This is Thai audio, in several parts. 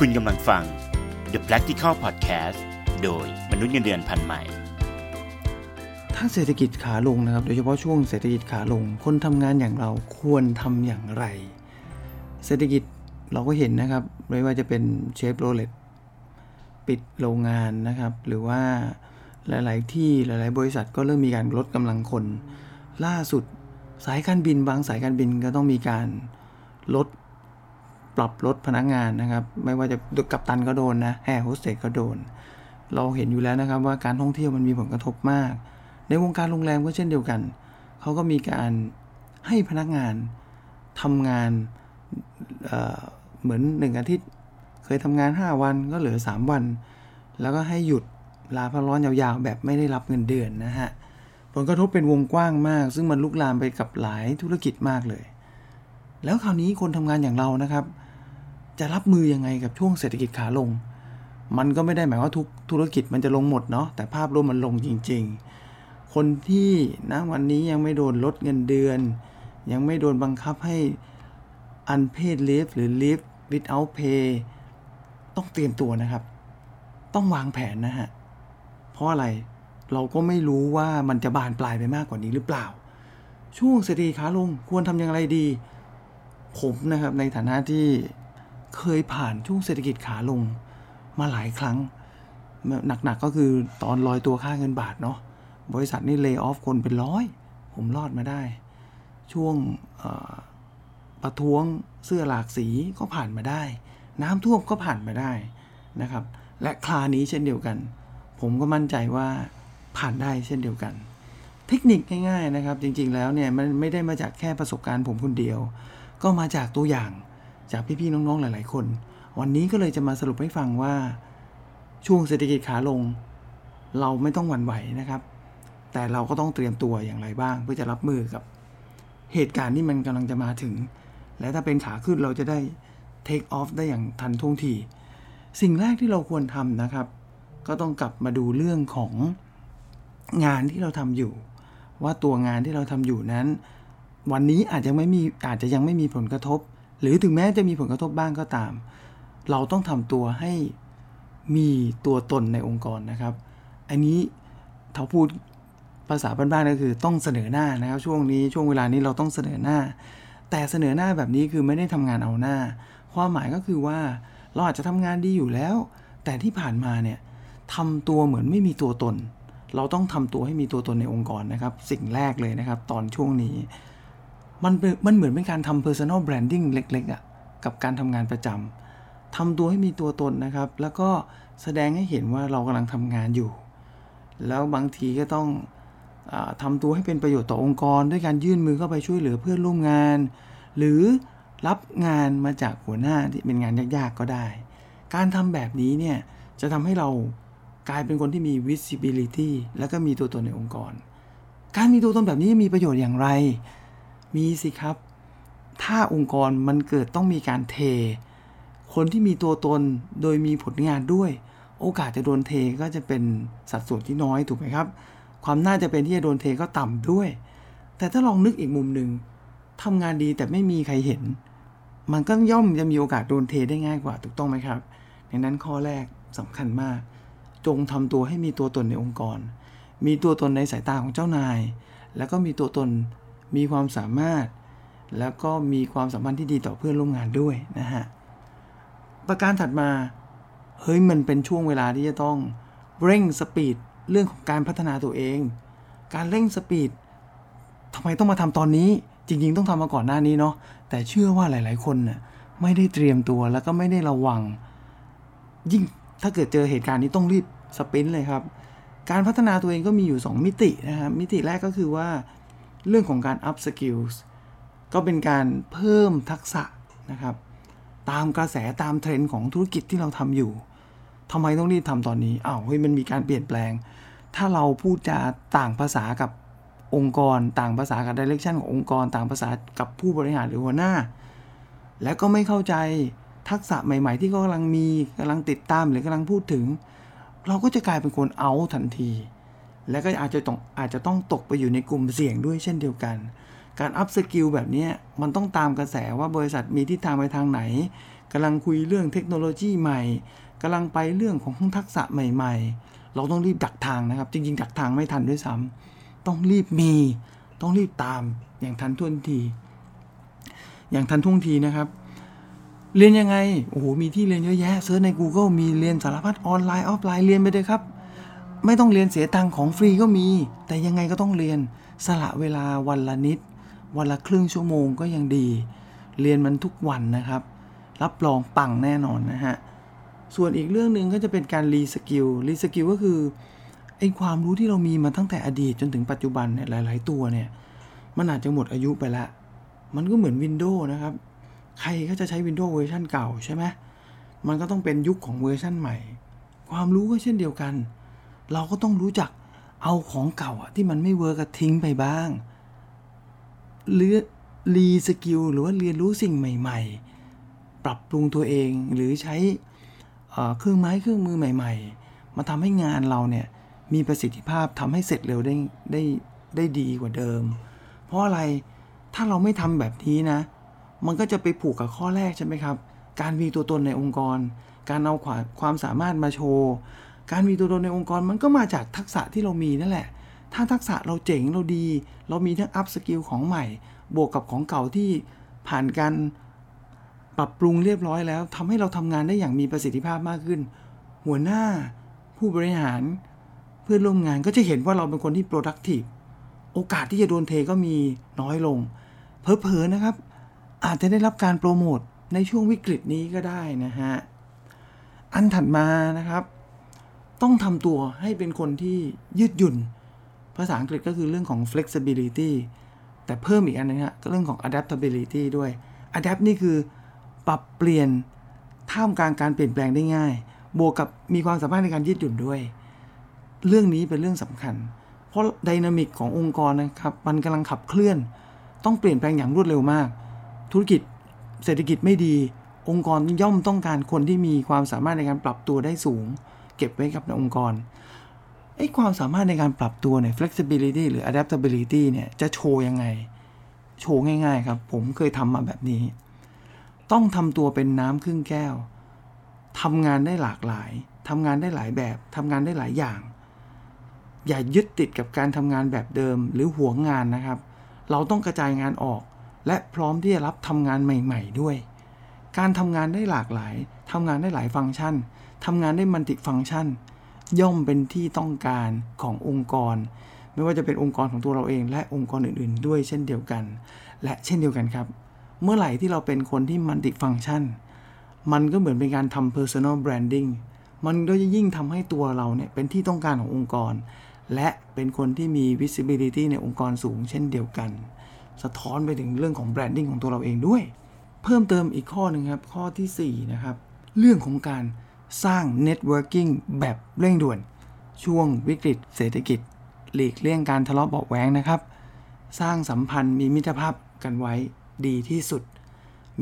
คุณกำลังฟัง The Practical Podcast โดยมนุษย์เงินเดือนพันใหม่ ถ้าเศรษฐกิจขาลงนะครับ โดยเฉพาะช่วงเศรษฐกิจขาลง คนทำงานอย่างเราควรทำอย่างไร เศรษฐกิจเราก็เห็นนะครับ ไม่ว่าจะเป็นเชฟโรเลตปิดโรงงานนะครับ หรือว่าหลาย ๆ ที่หลาย ๆ บริษัทก็เริ่มมีการลดกำลังคน ล่าสุดสายการบินบางสายการบินก็ต้องมีการลด ปรับลดพนักงานนะครับ ไม่ว่าจะกัปตันก็โดนนะแอร์โฮสเตสก็โดน เราเห็นอยู่แล้วนะครับว่าการท่องเที่ยวมันมีผลกระทบมาก ในวงการโรงแรมก็เช่นเดียวกัน เขาก็มีการให้พนักงานทำงานเเหมือนหนึ่งอาทิตย์ เคยทำงาน 5 วันก็เหลือ 3 วัน แล้วก็ให้หยุดลาพักร้อนยาวๆ แบบไม่ได้รับเงินเดือนนะฮะผลกระทบเป็นวงกว้างมาก ซึ่งมันลุกลามไปกับหลายธุรกิจมากเลย แล้วคราวนี้คนทำงานอย่างเรานะครับ จะรับมือยังไงกับช่วงเศรษฐกิจขาลง มันก็ไม่ได้หมายว่าทุกธุรกิจมันจะลงหมดเนาะแต่ภาพรวมมันลงจริง ๆ คนที่ณวันนี้ยังไม่โดนลดเงินเดือน ยังไม่โดนบังคับให้ unpaid leave หรือ leave without pay ต้องเตรียมตัวนะครับ ต้องวางแผนนะฮะ เพราะอะไรเราก็ไม่รู้ว่ามันจะบานปลายไปมากกว่านี้หรือเปล่า ช่วงเศรษฐกิจขาลงควรทำอย่างไรดี ผมนะครับในฐานะที่ เคยผ่านช่วงเศรษฐกิจขาลงมาหลายครั้ง หนักๆก็คือตอนลอยตัวค่าเงินบาทเนาะบริษัทนี่เลิกออฟคนเป็นร้อย ผมรอดมาได้ ช่วงประท้วงเสื้อหลากสีก็ผ่านมาได้ น้ำท่วมก็ผ่านมาได้นะครับ และคลานี้เช่นเดียวกัน ผมก็มั่นใจว่าผ่านได้เช่นเดียวกัน เทคนิคง่ายๆนะครับ จริงๆแล้วเนี่ยมันไม่ได้มาจากแค่ประสบการณ์ผมคนเดียว ก็มาจากตัวอย่าง จากพี่ๆน้องๆหลาย ๆ คน วันนี้ก็เลยจะมาสรุปให้ฟังว่าช่วงเศรษฐกิจขาลง เราไม่ต้องหวั่นไหวนะครับ แต่เราก็ต้องเตรียมตัวอย่างไรบ้าง เพื่อจะรับมือกับเหตุการณ์ที่มันกำลังจะมาถึง และถ้าเป็นขาขึ้นเราจะได้ take off ได้อย่างทันท่วงที สิ่งแรกที่เราควรทำนะครับ ก็ต้องกลับมาดูเรื่องของงานที่เราทำอยู่ ว่าตัวงานที่เราทำอยู่นั้น วันนี้อาจจะไม่มีอาจจะยังไม่มีผลกระทบ หรือถึงแม้จะมีผลกระทบบ้างก็ตาม เราต้องทำตัวให้มีตัวตนในองค์กรนะครับ อันนี้เขาพูดภาษาบ้านๆก็คือต้องเสนอหน้านะครับ ช่วงนี้ช่วงเวลานี้เราต้องเสนอหน้า แต่เสนอหน้าแบบนี้คือไม่ได้ทำงานเอาหน้า ความหมายก็คือว่าเราอาจจะทำงานดีอยู่แล้ว แต่ที่ผ่านมาเนี่ยทำตัวเหมือนไม่มีตัวตน เราต้องทำตัวให้มีตัวตนในองค์กรนะครับ สิ่งแรกเลยนะครับ ตอนช่วงนี้ มันมันเหมือนเป็นการทำ personal branding เล็กๆอะ่ะกับการทำงานประจำทำตัวให้มีตัวตนนะครับ แล้วก็แสดงให้เห็นว่าเรากำลังทำงานอยู่ แล้วบางทีก็ต้องอทำตัวให้เป็นประโยชน์ต่อองค์กร ด้วยการยื่นมือเข้าไปช่วยเหลือเพื่อนร่วมงาน หรือรับงานมาจากหัวหน้าที่เป็นงานยากๆก็ได้ การทำแบบนี้เนี่ยจะทำให้เรากลายเป็นคนที่มี visibility แล้วก็มีตัวตนในองค์กร การมีตัวตนแบบนี้มีประโยชน์อย่างไร มีสิครับ ถ้าองค์กรมันเกิดต้องมีการเท คนที่มีตัวตนโดยมีผลงานด้วย โอกาสจะโดนเทก็จะเป็นสัดส่วนที่น้อยถูกไหมครับ ความน่าจะเป็นที่จะโดนเทก็ต่ำด้วย แต่ถ้าลองนึกอีกมุมหนึ่งทำงานดีแต่ไม่มีใครเห็น มันก็ย่อมจะมีโอกาสโดนเทได้ง่ายกว่าถูกต้องไหมครับดังนั้นข้อแรกสำคัญมาก จงทำตัวให้มีตัวตนในองค์กร มีตัวตนในสายตาของเจ้านาย แล้วก็มีตัวตน มีความสามารถ แล้วก็มีความสัมพันธ์ที่ดีต่อเพื่อนร่วมงานด้วยนะฮะ ประการถัดมา เฮ้ยมันเป็นช่วงเวลาที่จะต้องเร่งสปีดเรื่องของการพัฒนาตัวเอง การเร่งสปีดทำไมต้องมาทำตอนนี้ จริง ๆ ต้องทำมาก่อนหน้านี้เนาะ แต่เชื่อว่าหลาย ๆ คนน่ะไม่ได้เตรียมตัวแล้วก็ไม่ได้ระวัง ยิ่งถ้าเกิดเจอเหตุการณ์นี้ต้องรีบสปินเลยครับ การพัฒนาตัวเองก็มีอยู่ 2 มิตินะครับมิติแรกก็คือว่า เรื่องของการ up skills ก็เป็นการเพิ่มทักษะนะครับ ตามกระแสตามเทรนด์ของธุรกิจที่เราทำอยู่ทำไมต้องรีบทำตอนนี้อ้าวเฮ้ยมันมีการเปลี่ยนแปลง ถ้าเราพูดจาต่างภาษากับองค์กร ต่างภาษากับดิเรกชันขององค์กร ต่างภาษากับผู้บริหารหรือหัวหน้า แล้วก็ไม่เข้าใจทักษะใหม่ ๆ ที่เขากำลังมีกำลังติดตามหรือกำลังพูดถึง เราก็จะกลายเป็นคนเอาทันที และก็อาจจะต้องอาจจะต้องตกไปอยู่ในกลุ่มเสี่ยงด้วยเช่นเดียวกัน การ upskill แบบนี้มันต้องตามกระแสว่าบริษัทมีทิศทางไปทางไหนกำลังคุยเรื่องเทคโนโลยีใหม่กำลังไปเรื่องของทักษะใหม่ ๆ เราต้องรีบดักทางนะครับ จริง ๆ ดักทางไม่ทันด้วยซ้ำต้องรีบมี ต้องรีบตามอย่างทันท่วงที อย่างทันท่วงทีนะครับ เรียนยังไง โอ้โห มีที่เรียนเยอะแยะ search ใน Google มีเรียนสารพัดออนไลน์ออฟไลน์เรียนไปเลยครับ ไม่ต้องเรียนเสียตังค์ของฟรีก็มี แต่ยังไงก็ต้องเรียนสละเวลาวันละนิด วันละครึ่งชั่วโมงก็ยังดี เรียนมันทุกวันนะครับ รับรองปังแน่นอนนะฮะ ส่วนอีกเรื่องหนึ่งก็จะเป็นการ reskill reskill ก็คือไอ้ความรู้ที่เรามีมาตั้งแต่อดีตจนถึงปัจจุบันเนี่ยหลาย ๆ ตัวเนี่ย มันอาจจะหมดอายุไปละ มันก็เหมือน Windows นะครับ ใครก็จะใช้ Windows เวอร์ชันเก่าใช่ไหมมันก็ต้องเป็นยุคของเวอร์ชันใหม่ ความรู้ก็เช่นเดียวกัน เราก็ต้องรู้จักเอาของเก่าที่มันไม่ work ทิ้งไปบ้างหรือ reskill หรือว่าเรียนรู้สิ่งใหม่ ๆ ปรับปรุงตัวเองหรือใช้เครื่องไม้เครื่องมือใหม่ ๆ มาทำให้งานเราเนี่ยมีประสิทธิภาพทำให้เสร็จเร็วได้ได้ได้ดีกว่าเดิม เพราะอะไรถ้าเราไม่ทำแบบนี้นะ มันก็จะไปผูกกับข้อแรกใช่ไหมครับ การมีตัวตนในองค์กร การเอาความความสามารถมาโชว์ การมีตัวตนในองค์กรมันก็มาจากทักษะที่เรามีนั่นแหละ ถ้าทักษะเราเจ๋งเราดี เรามีทั้งอัพสกิลของใหม่ บวกกับของเก่าที่ผ่านการปรับปรุงเรียบร้อยแล้วทำให้เราทำงานได้อย่างมีประสิทธิภาพมากขึ้น หัวหน้า ผู้บริหาร เพื่อนร่วมงานก็จะเห็นว่าเราเป็นคนที่ productive โอกาสที่จะโดนเทก็มีน้อยลง เพอๆนะครับ อาจจะได้รับการโปรโมทในช่วงวิกฤตนี้ก็ได้นะฮะ อันถัดมานะครับ ต้องทำตัวให้เป็นคนที่ยืดหยุ่น ภาษาอังกฤษก็คือเรื่องของ flexibility แต่เพิ่มอีกอันนึงฮะก็เรื่องของ adaptability ด้วย adapt นี่คือปรับเปลี่ยนท่ามกลางการเปลี่ยนแปลงได้ง่าย บวกกับมีความสามารถในการยืดหยุ่นด้วย เรื่องนี้เป็นเรื่องสำคัญ เพราะดินามิกขององค์กรนะครับ มันกำลังขับเคลื่อน ต้องเปลี่ยนแปลงอย่างรวดเร็วมาก ธุรกิจเศรษฐกิจไม่ดี องค์กรย่อมต้องการคนที่มีความสามารถในการปรับตัวได้สูง ก็บไว้กับในองค์กรไอ้ความสามารถในการปรับตัวเนี่ย flexibility หรือ adaptability เนี่ย จะโชว์ยังไง โชว์ง่าย ๆ ครับ ผมเคยทำมาแบบนี้ ต้องทำตัวเป็นน้ำครึ่งแก้วทำงานได้หลากหลายทำงานได้หลายแบบทำงานได้หลายอย่าง อย่ายึดติดกับการทำงานแบบเดิมหรือหัวงานนะครับ เราต้องกระจายงานออก และพร้อมที่จะรับทำงานใหม่ ๆ ด้วย การทำงานได้หลากหลายทำงานได้หลายฟังก์ชัน ทำงานได้มันติฟังก์ชัน ย่อมเป็นที่ต้องการขององค์กร ไม่ว่าจะเป็นองค์กรของตัวเราเอง และองค์กรอื่น ๆ ด้วยเช่นเดียวกัน และเช่นเดียวกันครับ เมื่อไหร่ที่เราเป็นคนที่มันติฟังก์ชัน มันก็เหมือนเป็นการทำ personal branding มันก็จะยิ่งทำให้ตัวเราเนี่ยเป็นที่ต้องการขององค์กร และเป็นคนที่มี visibility ในองค์กรสูงเช่นเดียวกัน สะท้อนไปถึงเรื่องของ branding ของตัวเราเองด้วย เพิ่มเติมอีกข้อหนึ่งครับ ข้อที่4นะครับ เรื่องของการ สร้าง networking แบบเร่งด่วน ช่วงวิกฤตเศรษฐกิจ หลีกเลี่ยงการทะเลาะเบาแหวงนะครับ สร้างสัมพันธ์มีมิตรภาพกันไว้ดีที่สุด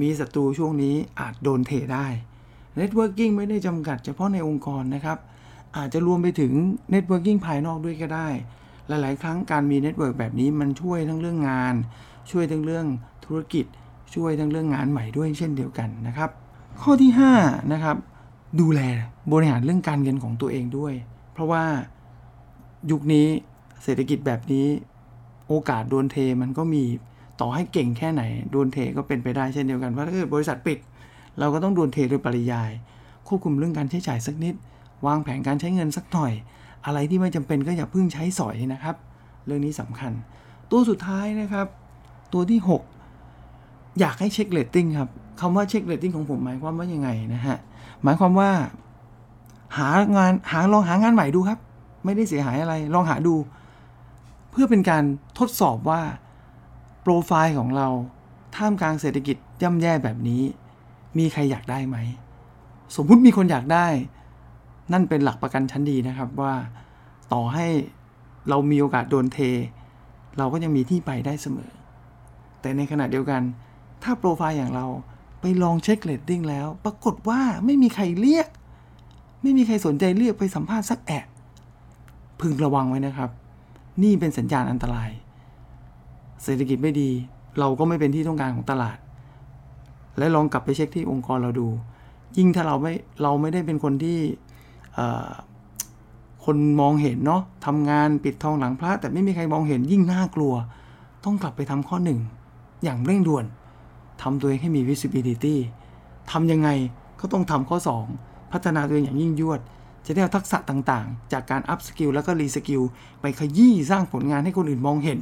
มีศัตรูช่วงนี้อาจโดนเทได้ Networking ไม่ได้จำกัดเฉพาะในองค์กรนะครับ อาจจะรวมไปถึง Networking ภายนอกด้วยก็ได้ หลาย ๆ ครั้งการมี network แบบนี้มันช่วยทั้งเรื่องงาน ช่วยทั้งเรื่องธุรกิจ ช่วยทั้งเรื่องงานใหม่ด้วยเช่นเดียวกันนะครับ ข้อที่5นะครับ ดูแลบริหารเรื่องการเงินของตัวเองด้วย เพราะว่ายุคนี้เศรษฐกิจแบบนี้ โอกาสโดนเทมันก็มีต่อให้เก่งแค่ไหนโดนเทก็เป็นไปได้เช่นเดียวกันเพราะถ้าเกิดบริษัทปิด เราก็ต้องโดนเทโดยปริยาย ควบคุมเรื่องการใช้จ่ายสักนิด วางแผนการใช้เงินสักหน่อย อะไรที่ไม่จำเป็นก็อย่าเพิ่งใช้สอยนะครับ เรื่องนี้สำคัญ ตัวสุดท้ายนะครับ ตัวที่ 6 อยากให้เช็คเลตติ้งครับ คำว่าเช็คเลตติ้งของผมหมายความว่ายังไงนะฮะ หมายความว่า หางานหาลองหางานใหม่ดูครับ ไม่ได้เสียหายอะไร ลองหาดู เพื่อเป็นการทดสอบว่าโปรไฟล์ของเราท่ามกลางเศรษฐกิจย่ำแย่แบบนี้ มีใครอยากได้ไหม สมมุติมีคนอยากได้ นั่นเป็นหลักประกันชั้นดีนะครับว่าต่อให้เรามีโอกาสโดนเท เราก็ยังมีที่ไปได้เสมอ แต่ในขณะเดียวกัน ถ้าโปรไฟล์อย่างเรา ไปลองเช็คเลตติ้งแล้ว ปรากฏว่าไม่มีใครเรียก ไม่มีใครสนใจเรียกไปสัมภาษณ์สักแอะพึงระวังไว้นะครับ นี่เป็นสัญญาณอันตราย เศรษฐกิจไม่ดี เราก็ไม่เป็นที่ต้องการของตลาด และลองกลับไปเช็คที่องค์กรเราดู ยิ่งถ้าเราไม่เราไม่ได้เป็นคนที่คนมองเห็นเนาะทำงานปิดทองหลังพระ แต่ไม่มีใครมองเห็นยิ่งน่ากลัว ต้องกลับไปทำข้อหนึ่งอย่างเร่งด่วน ทำตัวเองให้มี visibility ทำยังไงก็ต้องทำข้อ 2 พัฒนาตัวเองอย่างยิ่งยวด จะได้เอาทักษะต่างๆ จากการ up skill แล้วก็ re skill ไปขยี้สร้างผลงานให้คนอื่นมองเห็น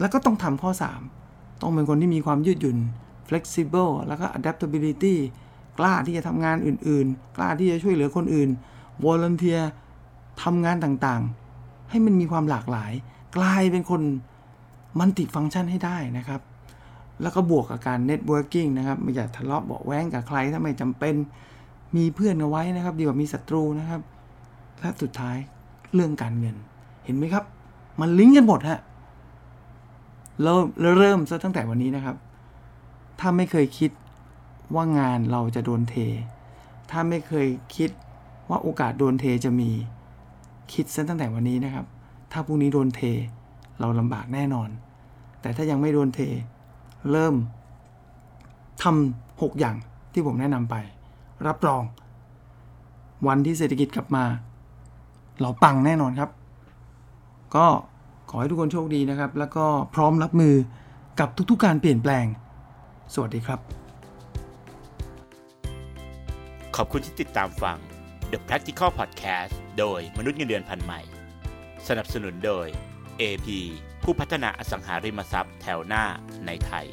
แล้วก็ต้องทำข้อ 3 ต้องเป็นคนที่มีความยืดหยุ่น flexible แล้วก็ adaptability กล้าที่จะทำงานอื่นๆ กล้าที่จะช่วยเหลือคนอื่น volunteer ทำงานต่างๆ ให้มันมีความหลากหลาย กลายเป็นคนมันติฟังก์ชันให้ได้นะครับ แล้วก็บวกกับการ networking นะครับไม่อยากทะเลาะเบาแว้งกับใครถ้าไม่จำเป็นมีเพื่อนเอาไว้นะครับ ดีกว่ามีศัตรูนะครับและสุดท้ายเรื่องการเงิน เห็นไหมครับ มันลิงก์กันหมดฮะเริ่มเริ่มซะตั้งแต่วันนี้นะครับ ถ้าไม่เคยคิดว่างานเราจะโดนเท ถ้าไม่เคยคิดว่าโอกาสโดนเทจะมี คิดซะตั้งแต่วันนี้นะครับ ถ้าพรุ่งนี้โดนเท เราลำบากแน่นอน แต่ถ้ายังไม่โดนเท เริ่มทำหกอย่างที่ผมแนะนำไป รับรอง วันที่เศรษฐกิจกลับมา เราปังแน่นอนครับ ก็ขอให้ทุกคนโชคดีนะครับ แล้วก็พร้อมรับมือกับทุกๆการเปลี่ยนแปลง สวัสดีครับ ขอบคุณที่ติดตามฟัง The Practical Podcast โดยมนุษย์เงินเดือนพันใหม่ สนับสนุนโดย AP ผู้พัฒนาอสังหาริมทรัพย์แถวหน้าในไทย